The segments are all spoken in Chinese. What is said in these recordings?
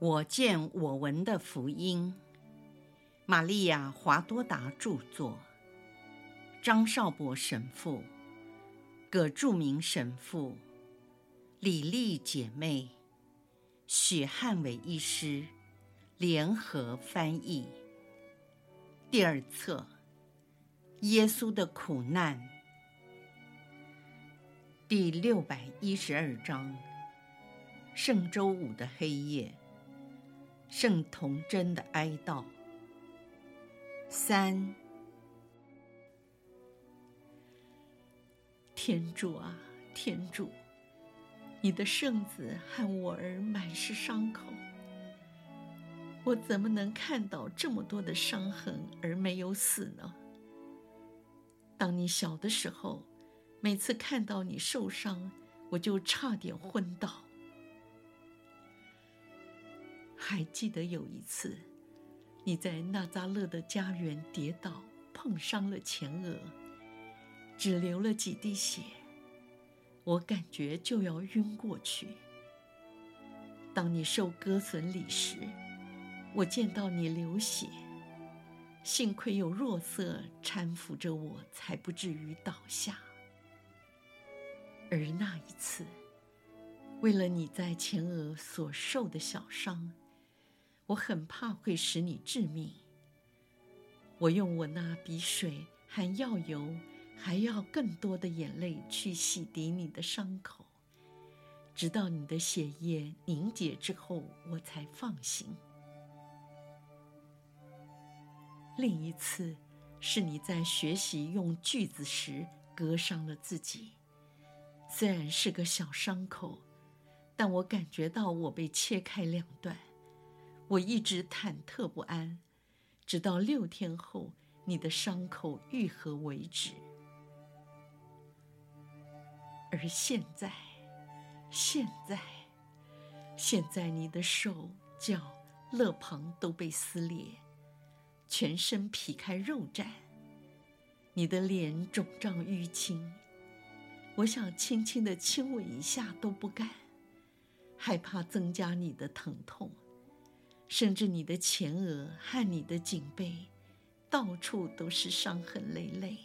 我见我闻的福音，玛利亚·华多达著作，张少博神父、葛著名神父、李丽姐妹、许汉伟医师。联合翻译。第二册：耶稣的苦难，第六百一十二章：圣周五的黑夜。圣童贞的哀悼。三，天主啊，天主，你的圣子和我儿满是伤口，我怎么能看到这么多的伤痕而没有死呢？当你小的时候，每次看到你受伤，我就差点昏倒。还记得有一次，你在纳扎勒的家园跌倒，碰伤了前额，只流了几滴血，我感觉就要晕过去。当你受割损礼时，我见到你流血，幸亏有若瑟搀扶着我，才不至于倒下。而那一次，为了你在前额所受的小伤，我很怕会使你致命。我用我那比水和药油还要更多的眼泪去洗涤你的伤口，直到你的血液凝结之后，我才放心。另一次是你在学习用锯子时割伤了自己，虽然是个小伤口，但我感觉到我被切开两段。我一直忐忑不安，直到六天后你的伤口愈合为止。而现在，现在，现在你的手脚肋旁都被撕裂，全身皮开肉绽，你的脸肿胀淤青，我想轻轻的亲吻一下都不敢，害怕增加你的疼痛。甚至你的前额和你的颈背，到处都是伤痕累累，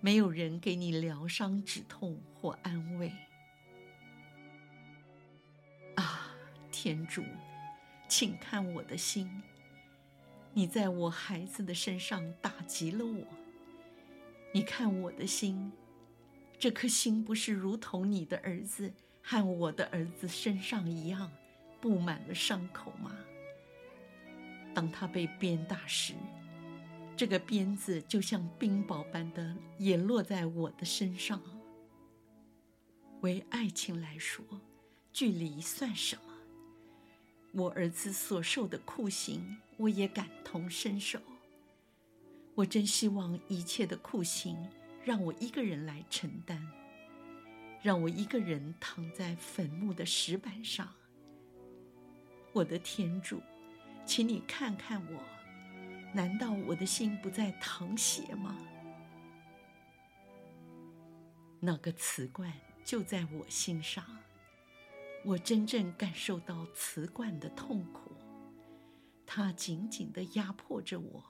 没有人给你疗伤止痛或安慰。啊，天主，请看我的心，你在我孩子的身上打击了我。你看我的心，这颗心不是如同你的儿子和我的儿子身上一样，布满了伤口吗？当他被鞭打时，这个鞭子就像冰雹般的也落在我的身上。为爱情来说，距离算什么？我儿子所受的酷刑，我也感同身受。我真希望一切的酷刑让我一个人来承担，让我一个人躺在坟墓的石板上。我的天主。请你看看我，难道我的心不在淌血吗？那个瓷罐就在我心上，我真正感受到瓷罐的痛苦，它紧紧地压迫着我，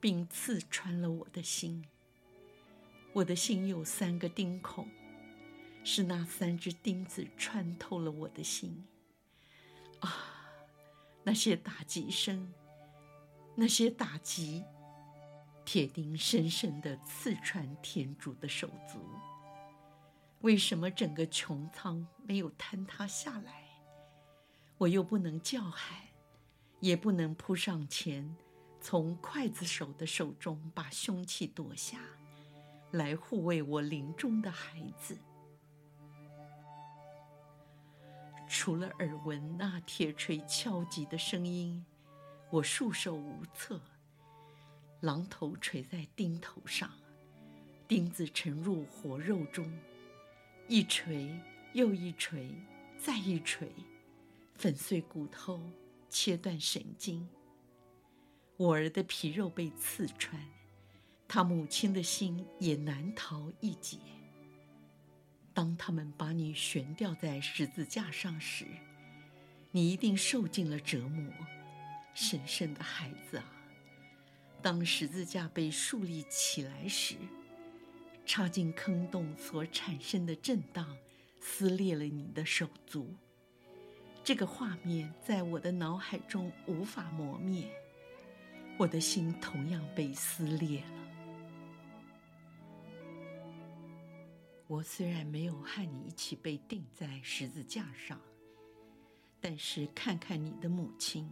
并刺穿了我的心。我的心有三个钉孔，是那三只钉子穿透了我的心。啊！那些打击声，那些打击，铁钉深深地刺穿天主的手足。为什么整个穹苍没有坍塌下来？我又不能叫喊，也不能扑上前，从刽子手的手中把凶器夺下，来护卫我临终的孩子。除了耳闻那铁锤敲击的声音，我束手无策。榔头锤在钉头上，钉子沉入活肉中，一锤又一锤，再一锤，粉碎骨头，切断神经。我儿的皮肉被刺穿，他母亲的心也难逃一劫。当他们把你悬吊在十字架上时，你一定受尽了折磨，神圣的孩子啊！当十字架被竖立起来时，插进坑洞所产生的震荡，撕裂了你的手足。这个画面在我的脑海中无法磨灭，我的心同样被撕裂了。我虽然没有和你一起被钉在十字架上，但是看看你的母亲，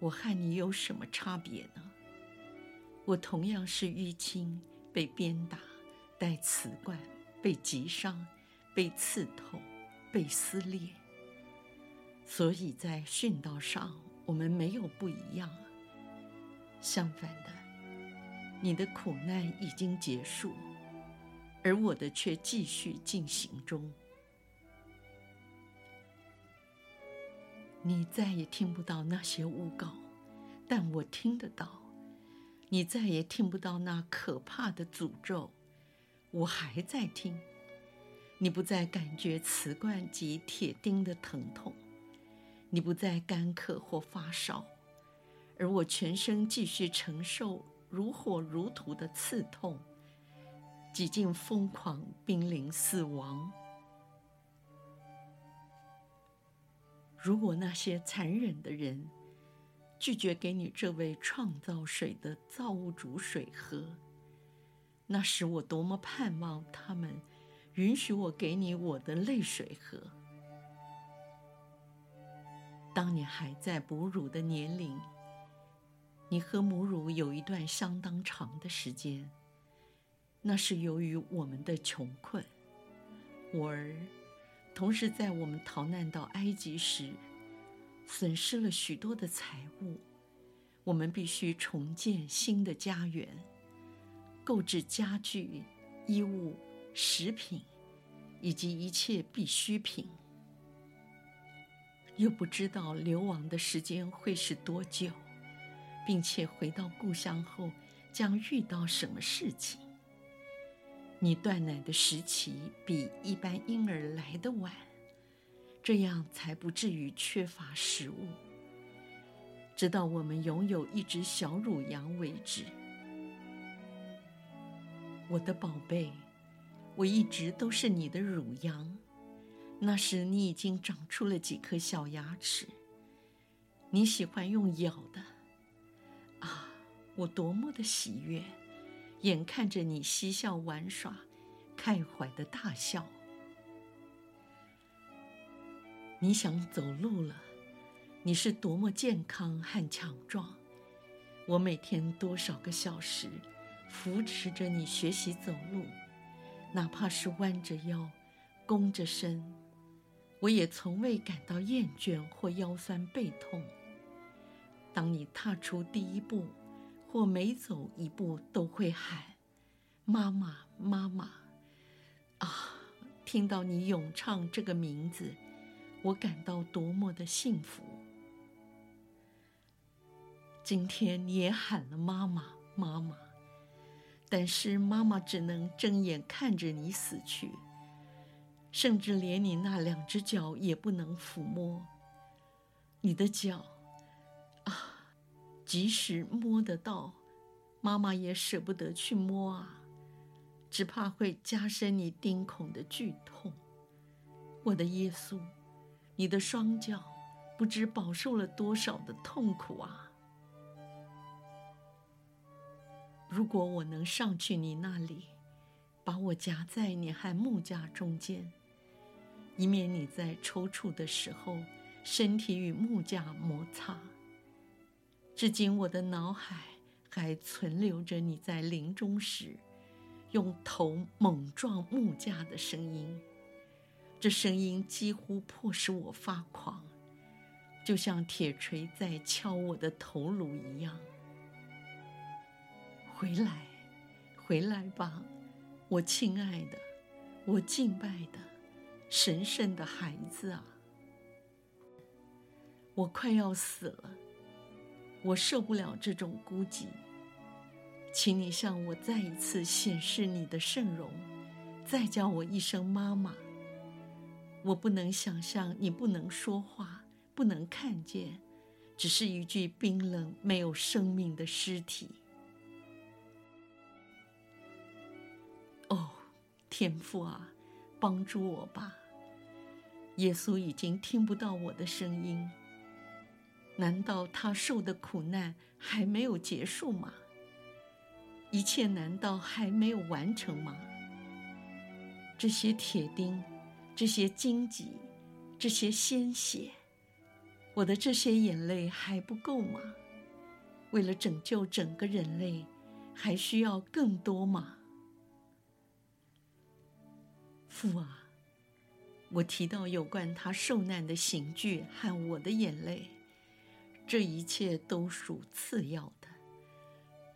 我和你有什么差别呢？我同样是淤青，被鞭打，带刺冠，被击伤，被刺透，被撕裂。所以在殉道上，我们没有不一样。相反的，你的苦难已经结束。而我的却继续进行中。你再也听不到那些诬告，但我听得到；你再也听不到那可怕的诅咒，我还在听。你不再感觉瓷罐及铁钉的疼痛，你不再干渴或发烧，而我全身继续承受如火如荼的刺痛。几近疯狂，濒临死亡。如果那些残忍的人拒绝给你这位创造水的造物主水喝，那时我多么盼望他们允许我给你我的泪水喝。当你还在哺乳的年龄，你喝母乳有一段相当长的时间。那是由于我们的穷困，我儿，同时在我们逃难到埃及时，损失了许多的财物，我们必须重建新的家园，购置家具、衣物、食品，以及一切必需品，又不知道流亡的时间会是多久，并且回到故乡后将遇到什么事情。你断奶的时期比一般婴儿来得晚，这样才不至于缺乏食物，直到我们拥有一只小乳羊为止。我的宝贝，我一直都是你的乳羊。那时你已经长出了几颗小牙齿，你喜欢用咬的。啊，我多么的喜悦！眼看着你嬉笑玩耍，开怀的大笑。你想走路了，你是多么健康和强壮。我每天多少个小时扶持着你学习走路，哪怕是弯着腰、弓着身，我也从未感到厌倦或腰酸背痛。当你踏出第一步，或每走一步都会喊“妈妈，妈妈”，啊！听到你咏唱这个名字，我感到多么的幸福。今天你也喊了“妈妈，妈妈”，但是妈妈只能睁眼看着你死去，甚至连你那两只脚也不能抚摸。你的脚。即使摸得到，妈妈也舍不得去摸啊，只怕会加深你钉孔的剧痛。我的耶稣，你的双脚不知饱受了多少的痛苦啊！如果我能上去你那里，把我夹在你和木架中间，以免你在抽搐的时候，身体与木架摩擦。至今，我的脑海还存留着你在临终时用头猛撞木架的声音。这声音几乎迫使我发狂，就像铁锤在敲我的头颅一样。回来，回来吧，我亲爱的，我敬拜的神圣的孩子啊！我快要死了。我受不了这种孤寂，请你向我再一次显示你的圣容，再叫我一声妈妈。我不能想象你不能说话，不能看见，只是一具冰冷、没有生命的尸体。哦，天父啊，帮助我吧！耶稣已经听不到我的声音。难道他受的苦难还没有结束吗？一切难道还没有完成吗？这些铁钉，这些荆棘，这些鲜血，我的这些眼泪还不够吗？为了拯救整个人类，还需要更多吗？父啊，我提到有关他受难的刑具和我的眼泪，这一切都属次要的。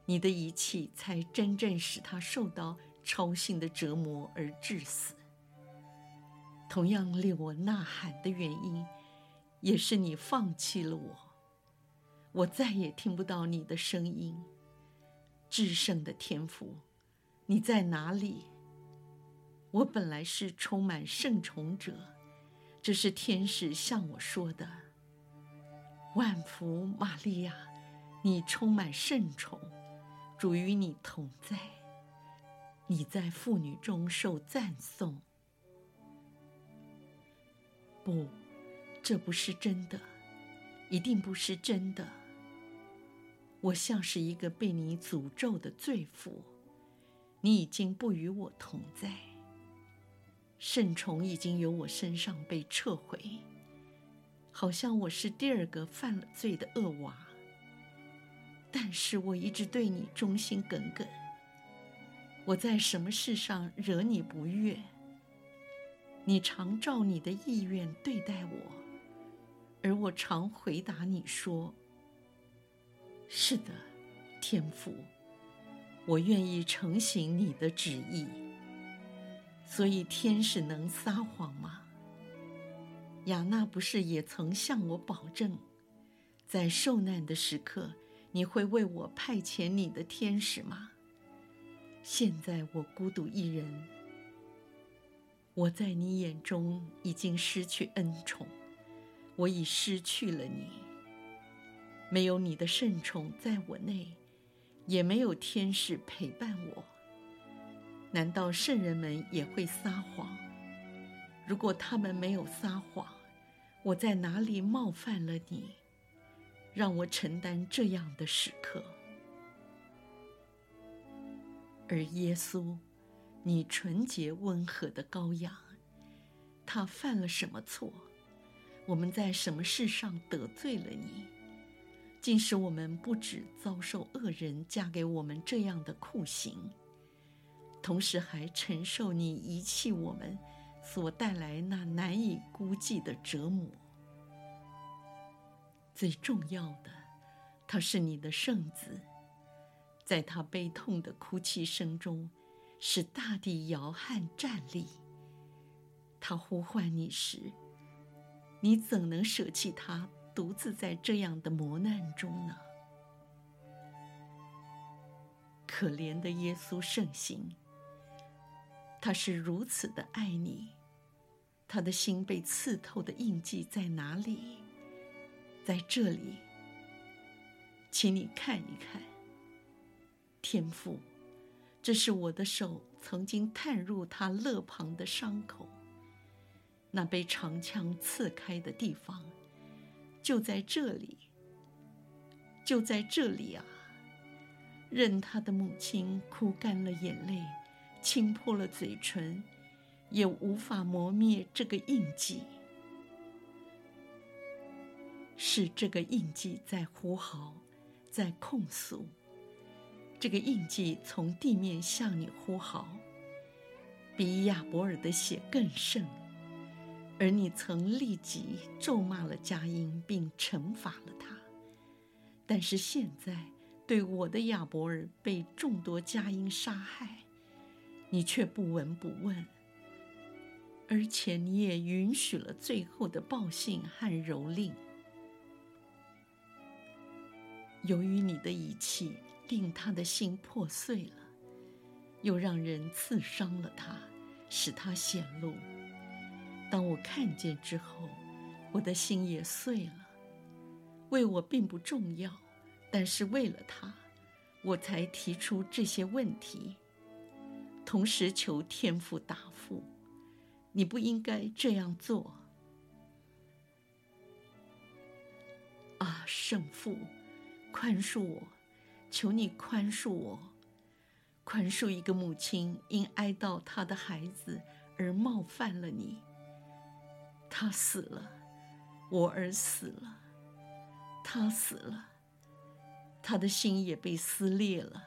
你的遗弃才真正使他受到超性的折磨而致死。同样令我呐喊的原因，也是你放弃了我，我再也听不到你的声音。至圣的天父，你在哪里？我本来是充满圣宠者，这是天使向我说的。万福玛利亚，你充满圣宠。主与你同在，你在妇女中受赞颂。不，这不是真的，一定不是真的。我像是一个被你诅咒的罪妇，你已经不与我同在，圣宠已经由我身上被撤回，好像我是第二个犯了罪的恶娃。但是我一直对你忠心耿耿。我在什么事上惹你不悦？你常照你的意愿对待我，而我常回答你说：“是的，天父，我愿意承行你的旨意。”所以天使能撒谎吗？亚纳不是也曾向我保证，在受难的时刻，你会为我派遣你的天使吗？现在我孤独一人，我在你眼中已经失去恩宠，我已失去了你。没有你的圣宠在我内，也没有天使陪伴我。难道圣人们也会撒谎？如果他们没有撒谎，我在哪里冒犯了你？让我承担这样的时刻，而耶稣，你纯洁温和的羔羊，他犯了什么错？我们在什么事上得罪了你？竟使我们不止遭受恶人加给我们这样的酷刑，同时还承受你遗弃我们所带来那难以估计的折磨。最重要的，他是你的圣子，在他悲痛的哭泣声中，使大地摇撼战栗。他呼唤你时，你怎能舍弃他，独自在这样的磨难中呢？可怜的耶稣圣心，他是如此的爱你，他的心被刺透的印记在哪里？在这里，请你看一看，天父，这是我的手曾经探入他肋旁的伤口，那被长枪刺开的地方，就在这里，就在这里啊！任他的母亲哭干了眼泪，轻破了嘴唇，也无法磨灭这个印记。是这个印记在呼号，在控诉。这个印记从地面向你呼号，比亚伯尔的血更甚。而你曾立即咒骂了佳音，并惩罚了他。但是现在，对我的亚伯尔被众多佳音杀害，你却不闻不问，而且你也允许了最后的报信和蹂躏。由于你的遗弃，令他的心破碎了，又让人刺伤了他，使他显露。当我看见之后，我的心也碎了。为我并不重要，但是为了他，我才提出这些问题，同时求天父答复。你不应该这样做。啊，圣父，宽恕我，求你宽恕我，宽恕一个母亲因哀悼她的孩子而冒犯了你。他死了，我儿死了，他死了，他的心也被撕裂了。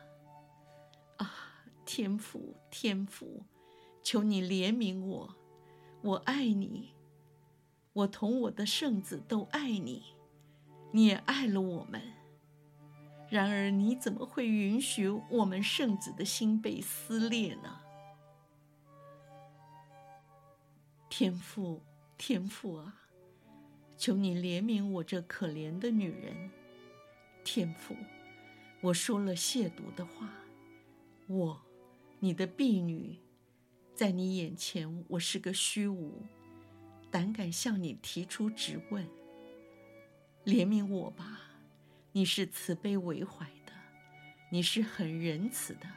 啊，天父，天父，求你怜悯我，我爱你，我同我的圣子都爱你，你也爱了我们。然而，你怎么会允许我们圣子的心被撕裂呢？天父。天父啊，求你怜悯我这可怜的女人。天父，我说了亵渎的话，我，你的婢女，在你眼前我是个虚无，胆敢向你提出质问。怜悯我吧，你是慈悲为怀的，你是很仁慈的。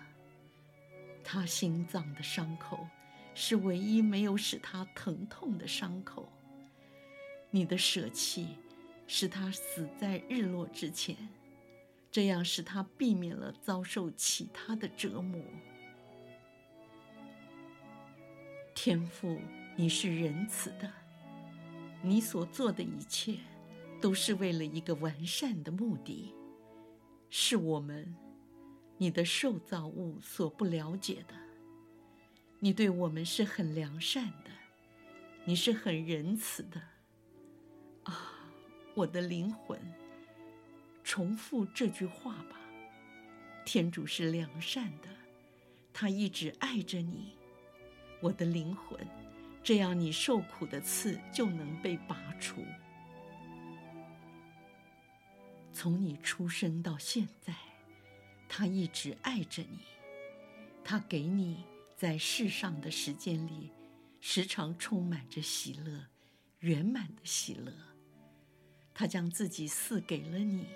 他心脏的伤口。是唯一没有使他疼痛的伤口。你的舍弃，使他死在日落之前，这样使他避免了遭受其他的折磨。天父，你是仁慈的，你所做的一切，都是为了一个完善的目的，是我们，你的受造物所不了解的。你对我们是很良善的，你是很仁慈的，啊，我的灵魂，重复这句话吧。天主是良善的，他一直爱着你，我的灵魂，这样你受苦的刺就能被拔除。从你出生到现在，他一直爱着你，他给你。在世上的时间里，时常充满着喜乐，圆满的喜乐。他将自己赐给了你，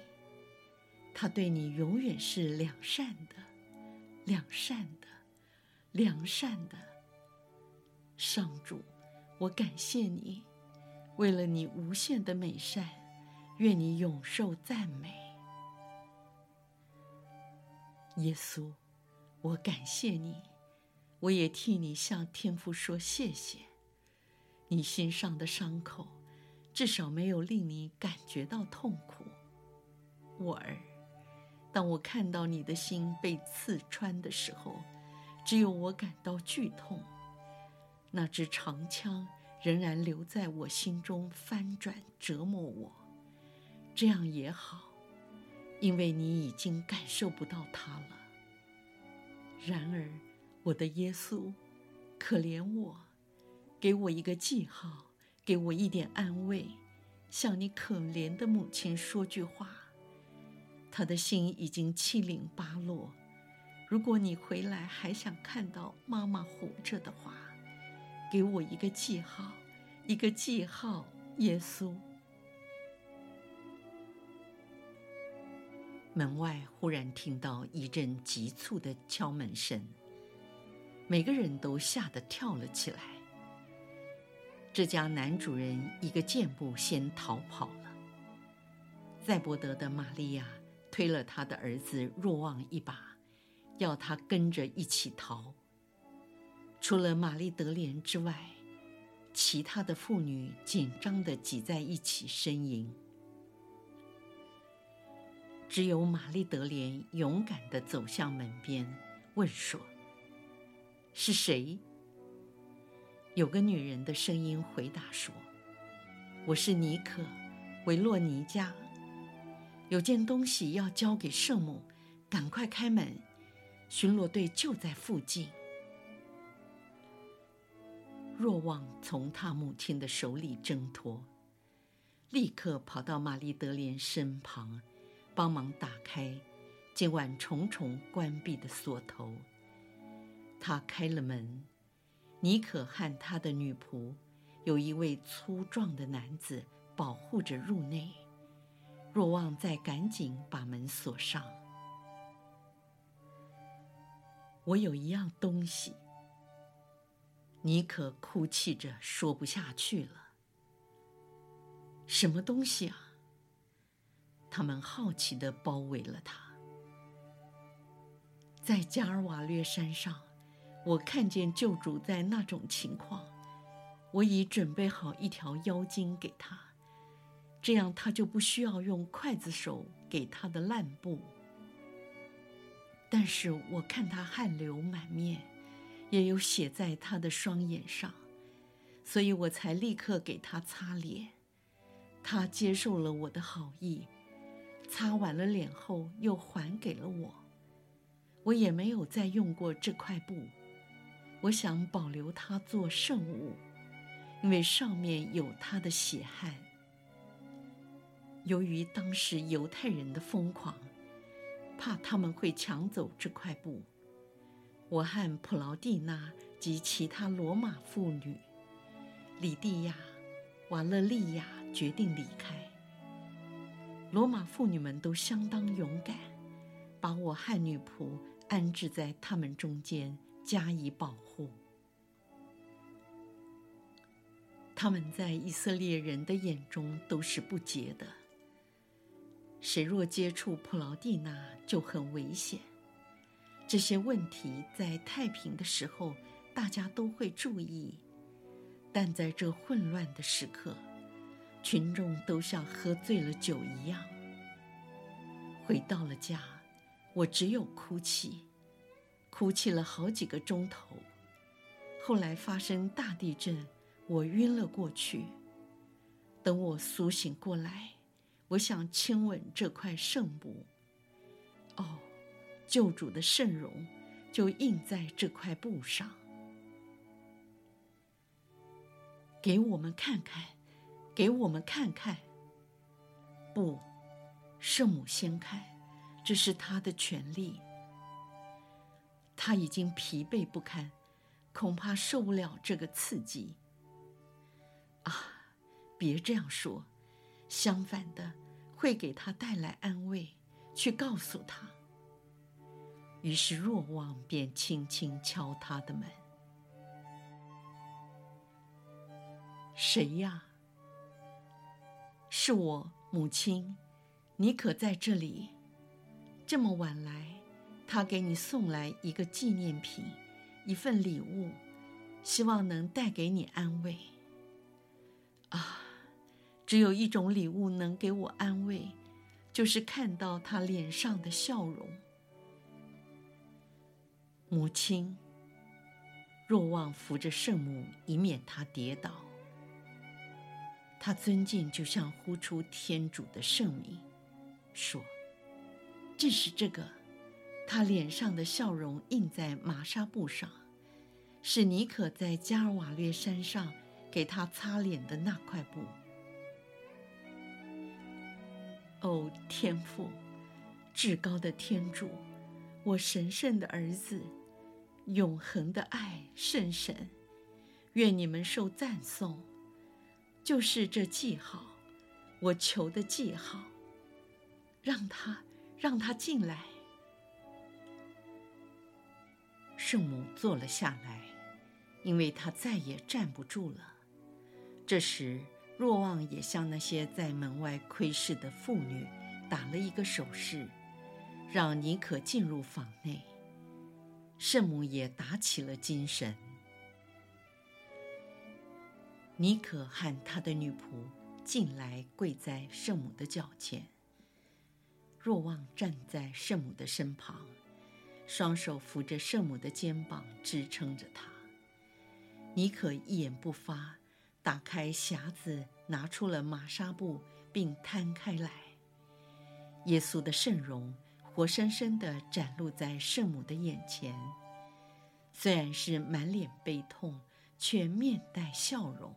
他对你永远是良善的，良善的，良善的。上主，我感谢你，为了你无限的美善，愿你永受赞美。耶稣，我感谢你。我也替你向天父说谢谢，你心上的伤口，至少没有令你感觉到痛苦。我儿，当我看到你的心被刺穿的时候，只有我感到剧痛。那支长枪仍然留在我心中翻转折磨我，这样也好，因为你已经感受不到它了。然而。我的耶稣，可怜我，给我一个记号，给我一点安慰，向你可怜的母亲说句话。她的心已经七零八落，如果你回来还想看到妈妈活着的话，给我一个记号，一个记号，耶稣。门外忽然听到一阵急促的敲门声。每个人都吓得跳了起来。这家男主人一个箭步先逃跑了。赛伯德的玛利亚推了他的儿子若望一把，要他跟着一起逃。除了玛丽德莲之外，其他的妇女紧张地挤在一起呻吟。只有玛丽德莲勇敢地走向门边，问说。是谁？有个女人的声音回答说：“我是尼可，维洛尼加。有件东西要交给圣母，赶快开门，巡逻队就在附近。”若望从他母亲的手里挣脱，立刻跑到玛丽德莲身旁，帮忙打开今晚重重关闭的锁头。他开了门，尼可和他的女仆，有一位粗壮的男子保护着入内。若望再赶紧把门锁上。我有一样东西，妮可哭泣着说不下去了。什么东西啊？他们好奇地包围了他。在加尔瓦略山上，我看见救主在那种情况，我已准备好一条腰巾给他。这样他就不需要用刽子手给他的烂布。但是我看他汗流满面，也有写在他的双眼上，所以我才立刻给他擦脸。他接受了我的好意，擦完了脸后又还给了我。我也没有再用过这块布，我想保留它做圣物，因为上面有他的血汗。由于当时犹太人的疯狂，怕他们会抢走这块布，我和普劳蒂娜及其他罗马妇女，里蒂亚、瓦勒利亚决定离开。罗马妇女们都相当勇敢，把我和女仆安置在他们中间，加以保护。他们在以色列人的眼中都是不洁的。谁若接触普劳蒂娜，就很危险。这些问题在太平的时候，大家都会注意，但在这混乱的时刻，群众都像喝醉了酒一样。回到了家，我只有哭泣，哭泣了好几个钟头。后来发生大地震，我晕了过去。等我苏醒过来。我想亲吻这块圣布，哦，救主的圣容就印在这块布上。给我们看看，给我们看看。不，圣母先看，这是她的权利。她已经疲惫不堪，恐怕受不了这个刺激。啊，别这样说。相反的，会给他带来安慰，去告诉他。于是若望便轻轻敲他的门：“谁呀？”“是我，母亲。你可在这里？这么晚来，他给你送来一个纪念品，一份礼物，希望能带给你安慰。”啊。只有一种礼物能给我安慰，就是看到他脸上的笑容。母亲，若望扶着圣母，以免她跌倒。他尊敬，就像呼出天主的圣名，说：“正是这个，他脸上的笑容印在麻纱布上，是尼可在加尔瓦略山上给他擦脸的那块布。”哦，天父，至高的天主，我神圣的儿子，永恒的爱圣神，愿你们受赞颂。就是这记号，我求的记号。让他，让他进来。圣母坐了下来，因为她再也站不住了。这时。若望也向那些在门外窥视的妇女打了一个手势，让尼可进入房内。圣母也打起了精神。妮可和她的女仆进来，跪在圣母的脚前。若望站在圣母的身旁，双手扶着圣母的肩膀，支撑着她。妮可一言不发。打开匣子，拿出了麻纱布，并摊开来。耶稣的圣容活生生地展露在圣母的眼前，虽然是满脸悲痛，却面带笑容。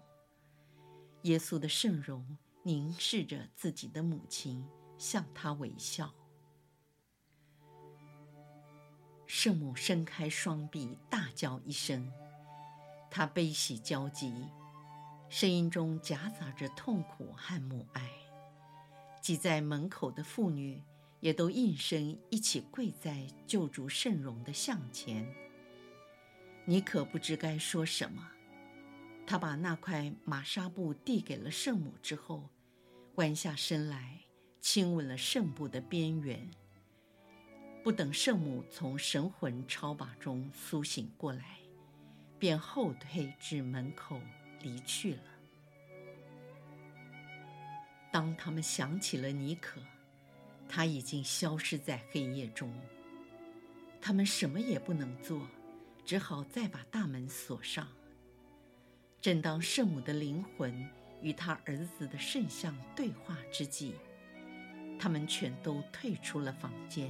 耶稣的圣容凝视着自己的母亲，向她微笑。圣母伸开双臂，大叫一声，她悲喜交集。声音中夹杂着痛苦和母爱。挤在门口的妇女也都应声一起跪在救主圣容的像前。妮可不知该说什么，他把那块玛纱布递给了圣母之后，弯下身来亲吻了圣布的边缘。不等圣母从神魂超拔中苏醒过来，便后退至门口离去了。当他们想起了妮可，他已经消失在黑夜中。他们什么也不能做，只好再把大门锁上。正当圣母的灵魂与他儿子的圣像对话之际，他们全都退出了房间。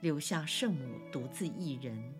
留下圣母独自一人。